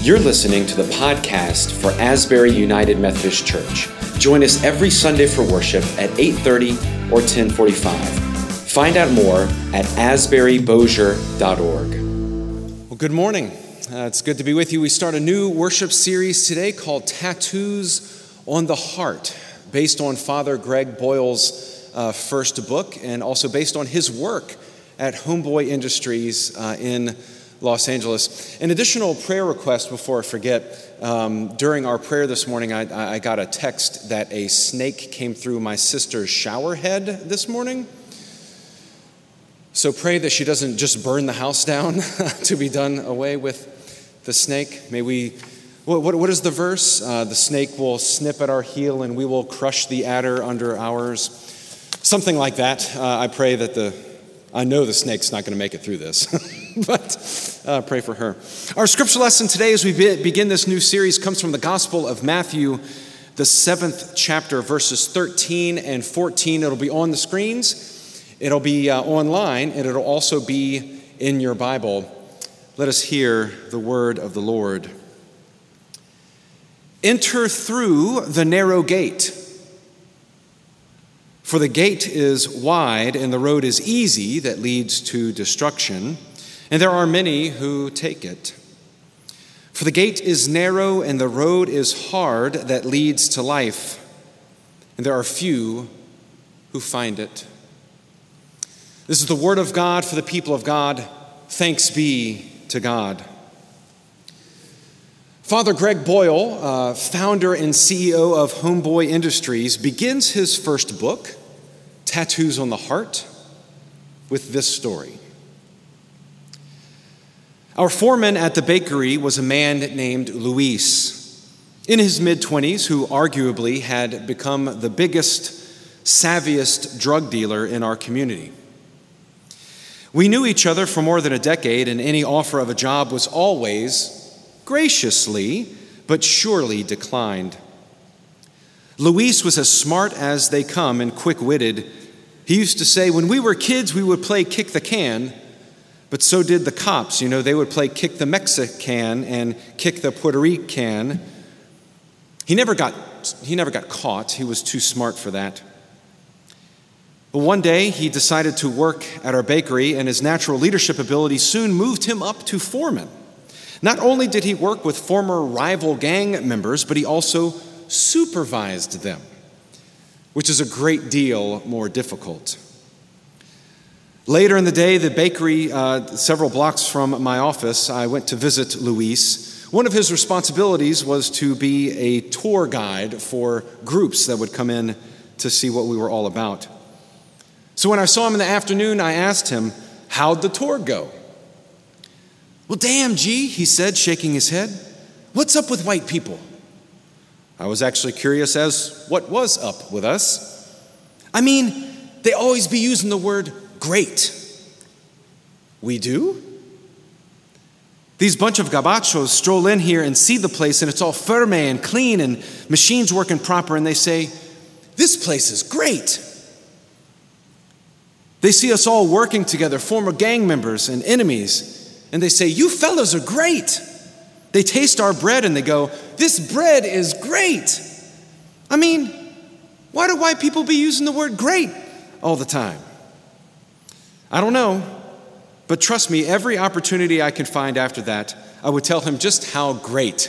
You're listening to the podcast for Asbury United Methodist Church. Join us every Sunday for worship at 8:30 or 10:45. Find out more at asburybosier.org. Well, good morning. Uh, it's good to be with you. We start a new worship series today called Tattoos on the Heart, based on Father Greg Boyle's uh, first book and also based on his work at Homeboy Industries uh, in Los Angeles. An additional prayer request before I forget. Um, during our prayer this morning, I, I got a text that a snake came through my sister's shower head this morning. So pray that she doesn't just burn the house down to be done away with the snake. May we, what, what, what is the verse? Uh, the snake will snip at our heel and we will crush the adder under ours. Something like that. Uh, I pray that the, I know the snake's not going to make it through this, but uh, pray for her. Our scripture lesson today, as we be- begin this new series, comes from the Gospel of Matthew, the seventh chapter, verses 13 and 14. It'll be on the screens, it'll be uh, online, and it'll also be in your Bible. Let us hear the word of the Lord. Enter through the narrow gate. For the gate is wide and the road is easy that leads to destruction, and there are many who take it. For the gate is narrow and the road is hard that leads to life, and there are few who find it. This is the word of God for the people of God. Thanks be to God. Father Greg Boyle, uh, founder and CEO of Homeboy Industries, begins his first book, Tattoos on the Heart, with this story. Our foreman at the bakery was a man named Luis, in his mid 20s, who arguably had become the biggest, savviest drug dealer in our community. We knew each other for more than a decade, and any offer of a job was always graciously but surely declined. Luis was as smart as they come and quick witted. He used to say, When we were kids, we would play kick the can, but so did the cops. You know, they would play kick the Mexican and kick the Puerto Rican. He never got, he never got caught, he was too smart for that. But one day, he decided to work at our bakery, and his natural leadership ability soon moved him up to foreman. Not only did he work with former rival gang members, but he also supervised them, which is a great deal more difficult. Later in the day, the bakery, uh, several blocks from my office, I went to visit Luis. One of his responsibilities was to be a tour guide for groups that would come in to see what we were all about. So when I saw him in the afternoon, I asked him, How'd the tour go? Well, damn, G, he said, shaking his head. What's up with white people? I was actually curious as what was up with us. I mean, they always be using the word great. We do? These bunch of gabachos stroll in here and see the place, and it's all firme and clean and machines working proper, and they say, This place is great. They see us all working together, former gang members and enemies, and they say, You fellas are great. They taste our bread and they go, This bread is great. I mean, why do white people be using the word great all the time? I don't know, but trust me, every opportunity I could find after that, I would tell him just how great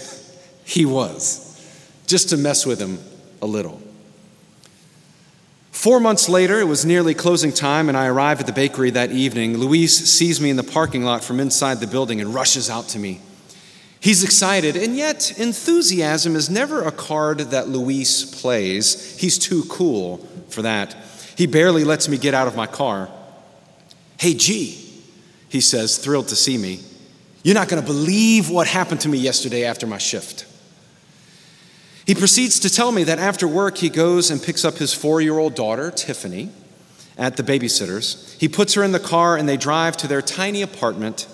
he was, just to mess with him a little. Four months later, it was nearly closing time, and I arrive at the bakery that evening. Luis sees me in the parking lot from inside the building and rushes out to me. He's excited, and yet enthusiasm is never a card that Luis plays. He's too cool for that. He barely lets me get out of my car. Hey, G, he says, thrilled to see me. You're not going to believe what happened to me yesterday after my shift. He proceeds to tell me that after work, he goes and picks up his four year old daughter, Tiffany, at the babysitter's. He puts her in the car and they drive to their tiny apartment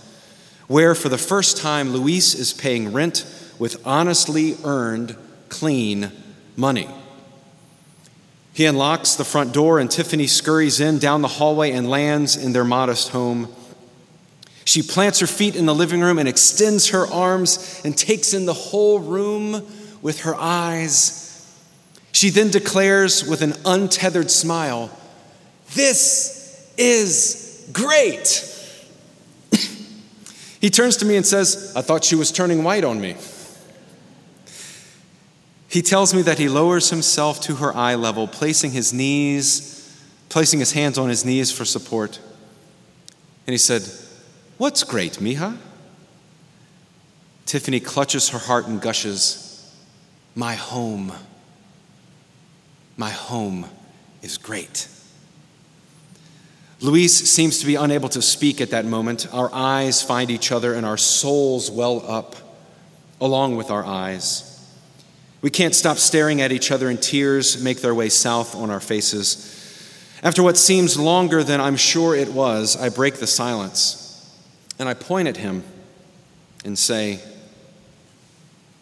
where, for the first time, Luis is paying rent with honestly earned, clean money. He unlocks the front door, and Tiffany scurries in down the hallway and lands in their modest home. She plants her feet in the living room and extends her arms and takes in the whole room with her eyes. She then declares with an untethered smile, This is great. He turns to me and says, I thought she was turning white on me. He tells me that he lowers himself to her eye level, placing his knees, placing his hands on his knees for support. And he said, What's great, Mija? Tiffany clutches her heart and gushes, My home. My home is great. Luis seems to be unable to speak at that moment. Our eyes find each other and our souls well up along with our eyes. We can't stop staring at each other, and tears make their way south on our faces. After what seems longer than I'm sure it was, I break the silence. And I point at him and say,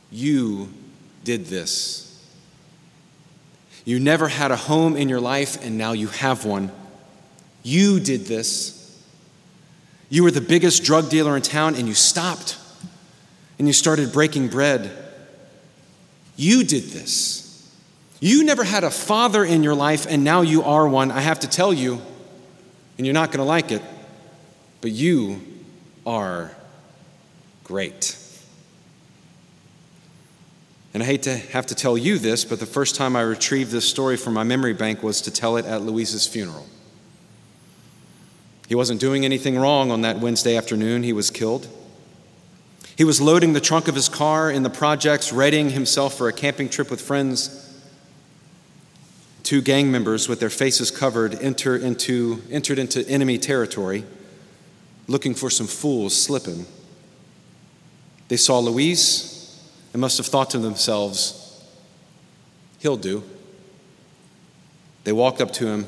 You did this. You never had a home in your life, and now you have one. You did this. You were the biggest drug dealer in town, and you stopped. And you started breaking bread. You did this. You never had a father in your life, and now you are one. I have to tell you, and you're not going to like it, but you are great. And I hate to have to tell you this, but the first time I retrieved this story from my memory bank was to tell it at Luis's funeral. He wasn't doing anything wrong on that Wednesday afternoon. He was killed. He was loading the trunk of his car in the projects, readying himself for a camping trip with friends. Two gang members with their faces covered enter into, entered into enemy territory looking for some fools slipping. They saw Luis and must have thought to themselves, he'll do. They walked up to him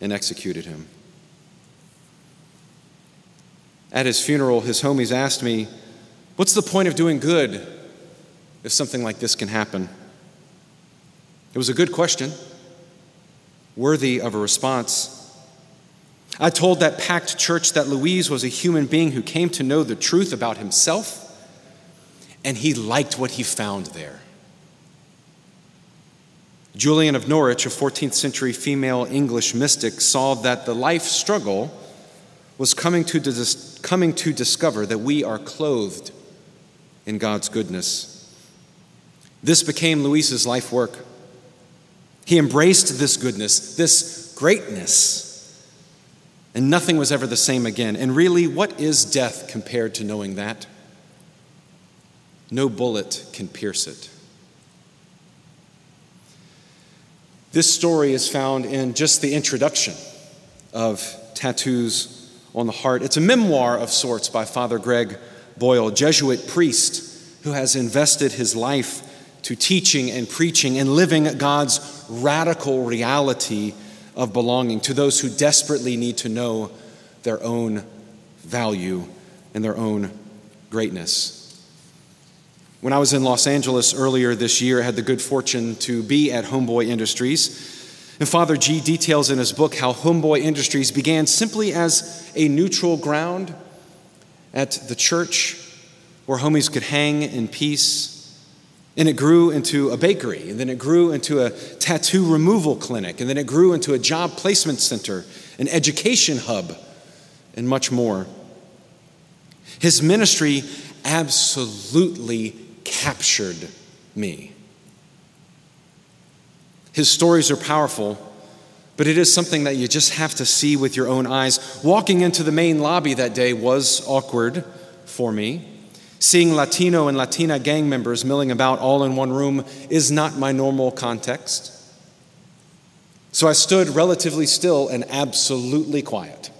and executed him. At his funeral, his homies asked me, What's the point of doing good if something like this can happen? It was a good question, worthy of a response. I told that packed church that Luis was a human being who came to know the truth about himself, and he liked what he found there. Julian of Norwich, a 14th century female English mystic, saw that the life struggle was coming to, dis- coming to discover that we are clothed in God's goodness. This became Luis's life work. He embraced this goodness, this greatness and nothing was ever the same again. And really, what is death compared to knowing that? No bullet can pierce it. This story is found in just the introduction of Tattoos on the Heart. It's a memoir of sorts by Father Greg Boyle, Jesuit priest who has invested his life to teaching and preaching and living God's radical reality of belonging to those who desperately need to know their own value and their own greatness. When I was in Los Angeles earlier this year, I had the good fortune to be at Homeboy Industries. And Father G details in his book how Homeboy Industries began simply as a neutral ground at the church where homies could hang in peace and it grew into a bakery, and then it grew into a tattoo removal clinic, and then it grew into a job placement center, an education hub, and much more. His ministry absolutely captured me. His stories are powerful, but it is something that you just have to see with your own eyes. Walking into the main lobby that day was awkward for me. Seeing Latino and Latina gang members milling about all in one room is not my normal context. So I stood relatively still and absolutely quiet.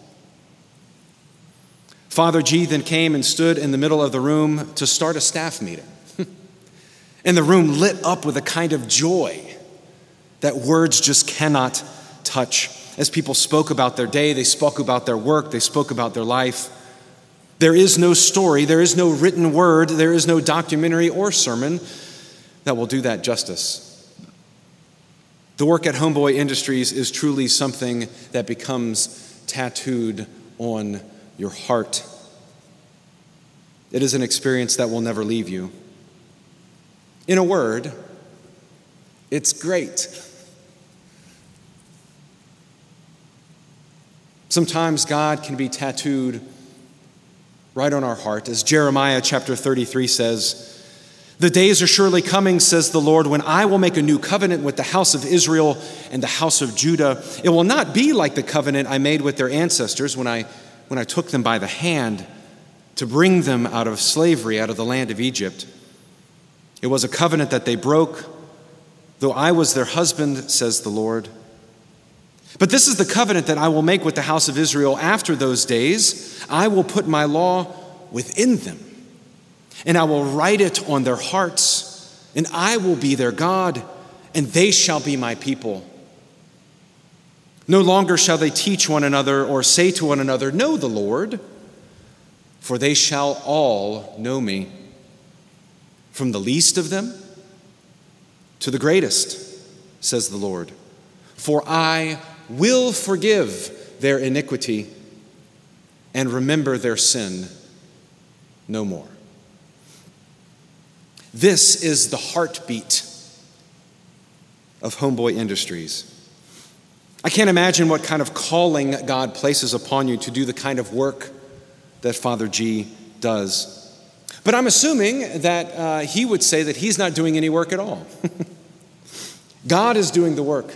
Father G then came and stood in the middle of the room to start a staff meeting. and the room lit up with a kind of joy that words just cannot touch. As people spoke about their day, they spoke about their work, they spoke about their life. There is no story, there is no written word, there is no documentary or sermon that will do that justice. The work at Homeboy Industries is truly something that becomes tattooed on your heart. It is an experience that will never leave you. In a word, it's great. Sometimes God can be tattooed right on our heart. As Jeremiah chapter 33 says, The days are surely coming, says the Lord, when I will make a new covenant with the house of Israel and the house of Judah. It will not be like the covenant I made with their ancestors when I, when I took them by the hand to bring them out of slavery, out of the land of Egypt. It was a covenant that they broke, though I was their husband, says the Lord. But this is the covenant that I will make with the house of Israel after those days. I will put my law within them, and I will write it on their hearts, and I will be their God, and they shall be my people. No longer shall they teach one another or say to one another, Know the Lord, for they shall all know me, from the least of them to the greatest, says the Lord. For I will forgive their iniquity and remember their sin no more. This is the heartbeat of Homeboy Industries. I can't imagine what kind of calling God places upon you to do the kind of work that Father G does. But I'm assuming that uh, he would say that he's not doing any work at all. God is doing the work.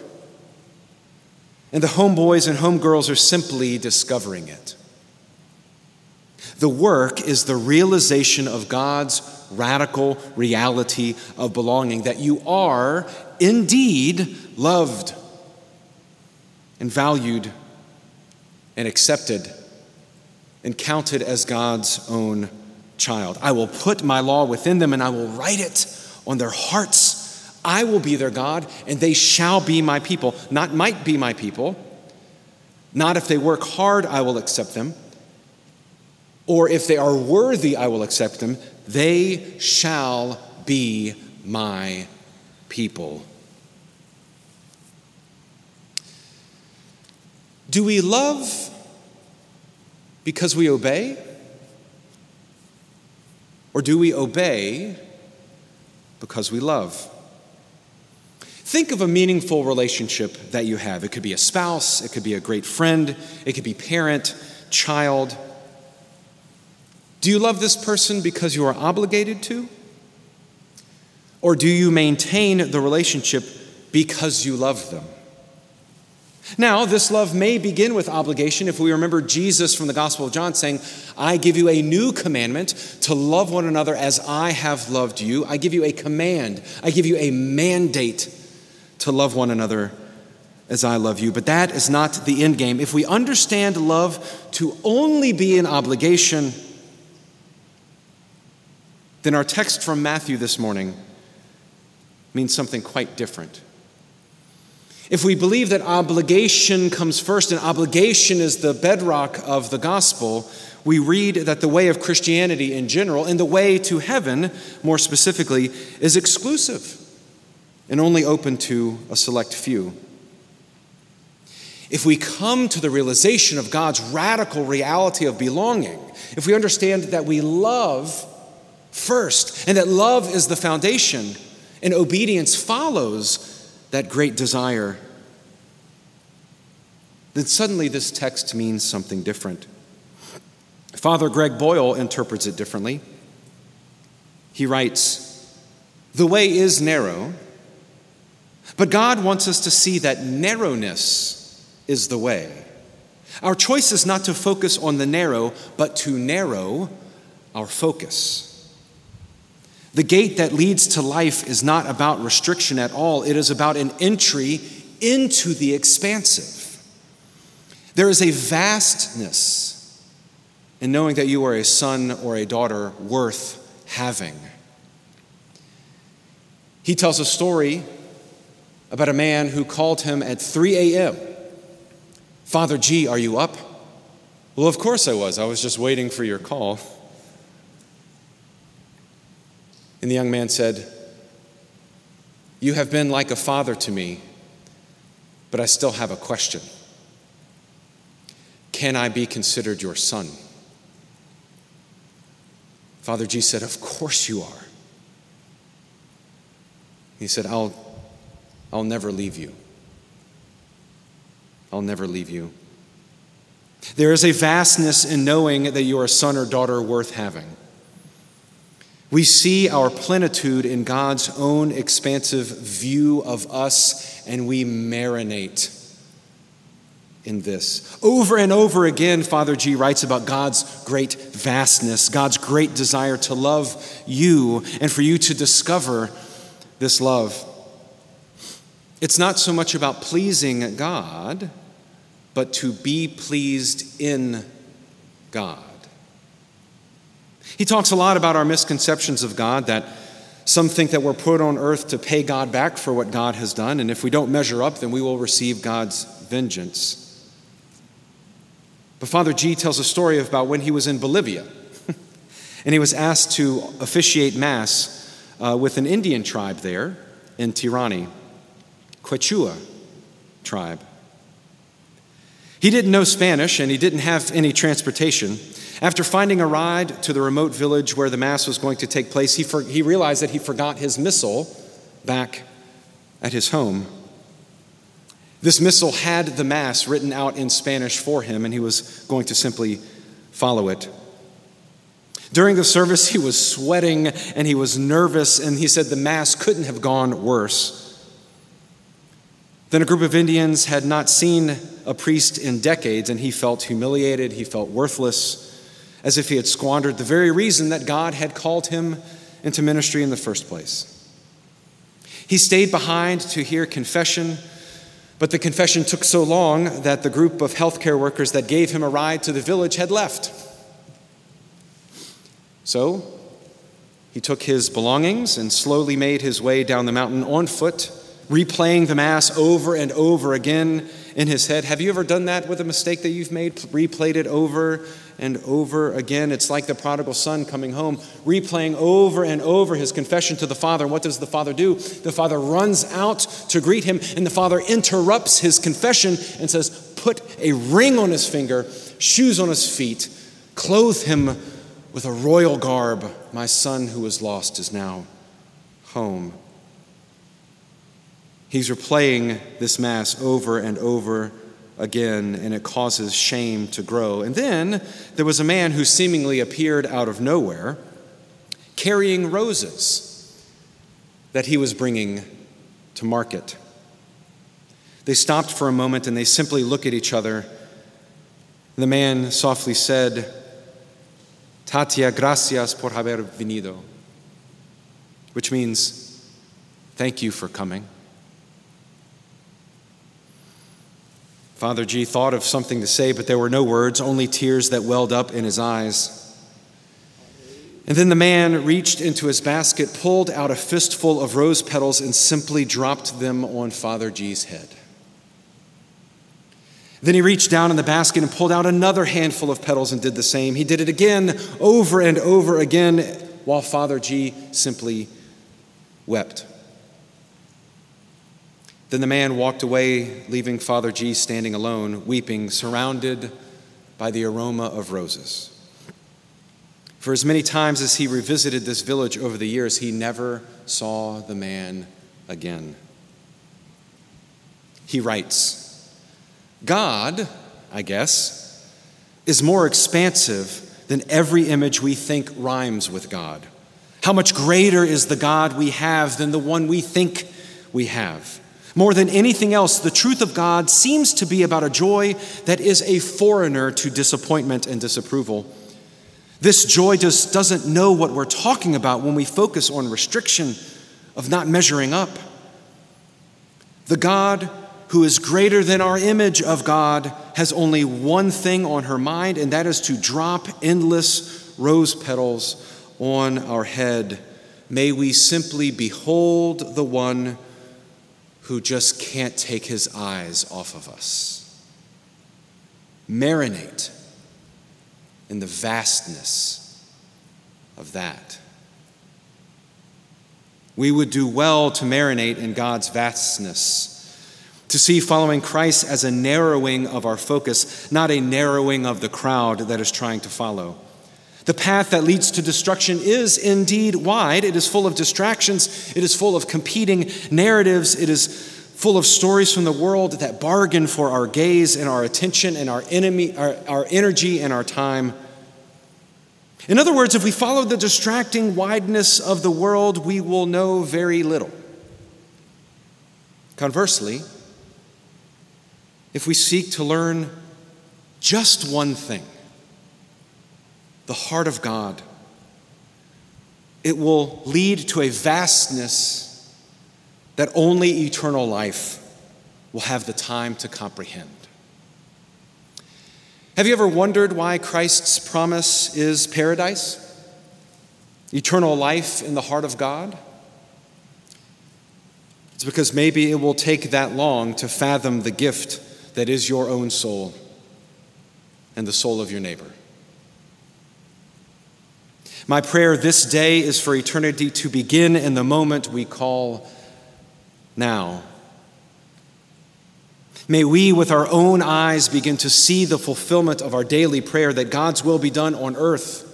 And the homeboys and homegirls are simply discovering it. The work is the realization of God's radical reality of belonging, that you are indeed loved and valued and accepted and counted as God's own child. I will put my law within them and I will write it on their hearts. I will be their God and they shall be my people. Not might be my people. Not if they work hard, I will accept them. Or if they are worthy, I will accept them. They shall be my people. Do we love because we obey? Or do we obey because we love? Think of a meaningful relationship that you have. It could be a spouse, it could be a great friend, it could be parent, child. Do you love this person because you are obligated to? Or do you maintain the relationship because you love them? Now, this love may begin with obligation if we remember Jesus from the Gospel of John saying, I give you a new commandment to love one another as I have loved you. I give you a command, I give you a mandate to love one another as I love you. But that is not the end game. If we understand love to only be an obligation, then our text from Matthew this morning means something quite different. If we believe that obligation comes first and obligation is the bedrock of the gospel, we read that the way of Christianity in general and the way to heaven, more specifically, is exclusive and only open to a select few. If we come to the realization of God's radical reality of belonging, if we understand that we love first and that love is the foundation and obedience follows that great desire, then suddenly this text means something different. Father Greg Boyle interprets it differently. He writes, The way is narrow, but God wants us to see that narrowness is the way. Our choice is not to focus on the narrow, but to narrow our focus. The gate that leads to life is not about restriction at all, it is about an entry into the expansive. There is a vastness in knowing that you are a son or a daughter worth having. He tells a story about a man who called him at 3 a.m. Father G, are you up? Well, of course I was. I was just waiting for your call. And the young man said, You have been like a father to me, but I still have a question. Can I be considered your son? Father G said, Of course you are. He said, I'll, I'll never leave you. I'll never leave you. There is a vastness in knowing that you are a son or daughter worth having. We see our plenitude in God's own expansive view of us, and we marinate in this. Over and over again, Father G writes about God's great vastness, God's great desire to love you, and for you to discover this love. It's not so much about pleasing God, but to be pleased in God. He talks a lot about our misconceptions of God that some think that we're put on earth to pay God back for what God has done, and if we don't measure up, then we will receive God's vengeance. But Father G tells a story about when he was in Bolivia, and he was asked to officiate Mass uh, with an Indian tribe there in Tirani, Quechua tribe. He didn't know Spanish and he didn't have any transportation. After finding a ride to the remote village where the Mass was going to take place, he, for, he realized that he forgot his missal back at his home. This missal had the Mass written out in Spanish for him, and he was going to simply follow it. During the service, he was sweating and he was nervous, and he said the Mass couldn't have gone worse. Then a group of Indians had not seen a priest in decades, and he felt humiliated, he felt worthless, as if he had squandered the very reason that God had called him into ministry in the first place. He stayed behind to hear confession, but the confession took so long that the group of healthcare workers that gave him a ride to the village had left. So he took his belongings and slowly made his way down the mountain on foot, replaying the Mass over and over again in his head. Have you ever done that with a mistake that you've made? Replayed it over and over again. It's like the prodigal son coming home, replaying over and over his confession to the father. And what does the father do? The father runs out to greet him, and the father interrupts his confession and says, Put a ring on his finger, shoes on his feet, clothe him with a royal garb. My son who was lost is now home. He's replaying this Mass over and over again, and it causes shame to grow. And then there was a man who seemingly appeared out of nowhere carrying roses that he was bringing to market. They stopped for a moment and they simply look at each other. The man softly said, Tatia, gracias por haber venido, which means, thank you for coming. Father G thought of something to say, but there were no words, only tears that welled up in his eyes. And then the man reached into his basket, pulled out a fistful of rose petals, and simply dropped them on Father G's head. Then he reached down in the basket and pulled out another handful of petals and did the same. He did it again, over and over again, while Father G simply wept. Then the man walked away, leaving Father G standing alone, weeping, surrounded by the aroma of roses. For as many times as he revisited this village over the years, he never saw the man again. He writes God, I guess, is more expansive than every image we think rhymes with God. How much greater is the God we have than the one we think we have? More than anything else, the truth of God seems to be about a joy that is a foreigner to disappointment and disapproval. This joy just doesn't know what we're talking about when we focus on restriction of not measuring up. The God who is greater than our image of God has only one thing on her mind, and that is to drop endless rose petals on our head. May we simply behold the one who just can't take his eyes off of us. Marinate in the vastness of that. We would do well to marinate in God's vastness, to see following Christ as a narrowing of our focus, not a narrowing of the crowd that is trying to follow. The path that leads to destruction is indeed wide. It is full of distractions. It is full of competing narratives. It is full of stories from the world that bargain for our gaze and our attention and our, enemy, our, our energy and our time. In other words, if we follow the distracting wideness of the world, we will know very little. Conversely, if we seek to learn just one thing, the heart of God, it will lead to a vastness that only eternal life will have the time to comprehend. Have you ever wondered why Christ's promise is paradise? Eternal life in the heart of God? It's because maybe it will take that long to fathom the gift that is your own soul and the soul of your neighbor. My prayer this day is for eternity to begin in the moment we call now. May we, with our own eyes, begin to see the fulfillment of our daily prayer that God's will be done on earth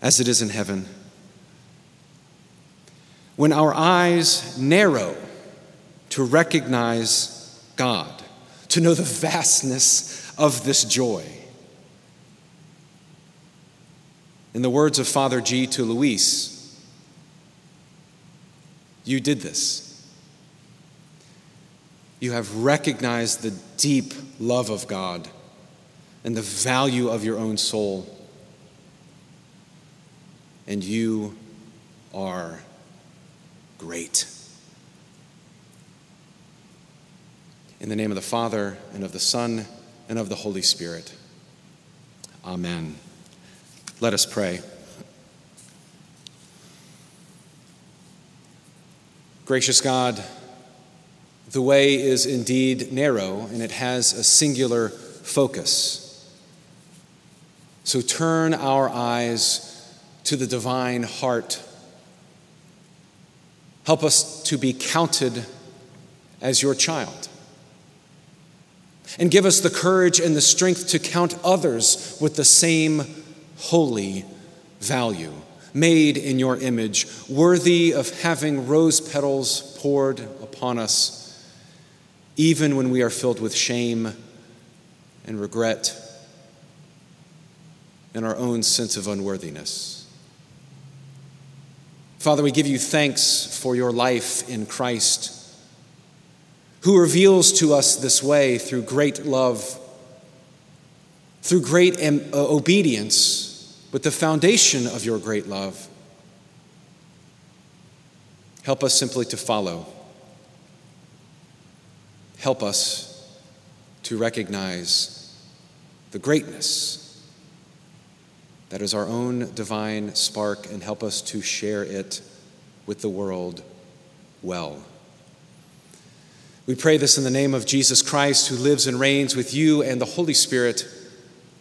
as it is in heaven. When our eyes narrow to recognize God, to know the vastness of this joy. In the words of Father G to Luis, you did this. You have recognized the deep love of God and the value of your own soul. And you are great. In the name of the Father, and of the Son, and of the Holy Spirit. Amen. Let us pray. Gracious God, the way is indeed narrow and it has a singular focus. So turn our eyes to the divine heart. Help us to be counted as your child. And give us the courage and the strength to count others with the same holy value, made in your image, worthy of having rose petals poured upon us even when we are filled with shame and regret and our own sense of unworthiness. Father, we give you thanks for your life in Christ, who reveals to us this way through great love, through great uh, obedience, but the foundation of your great love. Help us simply to follow help us to recognize the greatness that is our own divine spark and help us to share it with the world well. We pray this in the name of Jesus Christ, who lives and reigns with you and the Holy Spirit,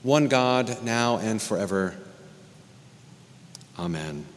one God, now and forever. Amen.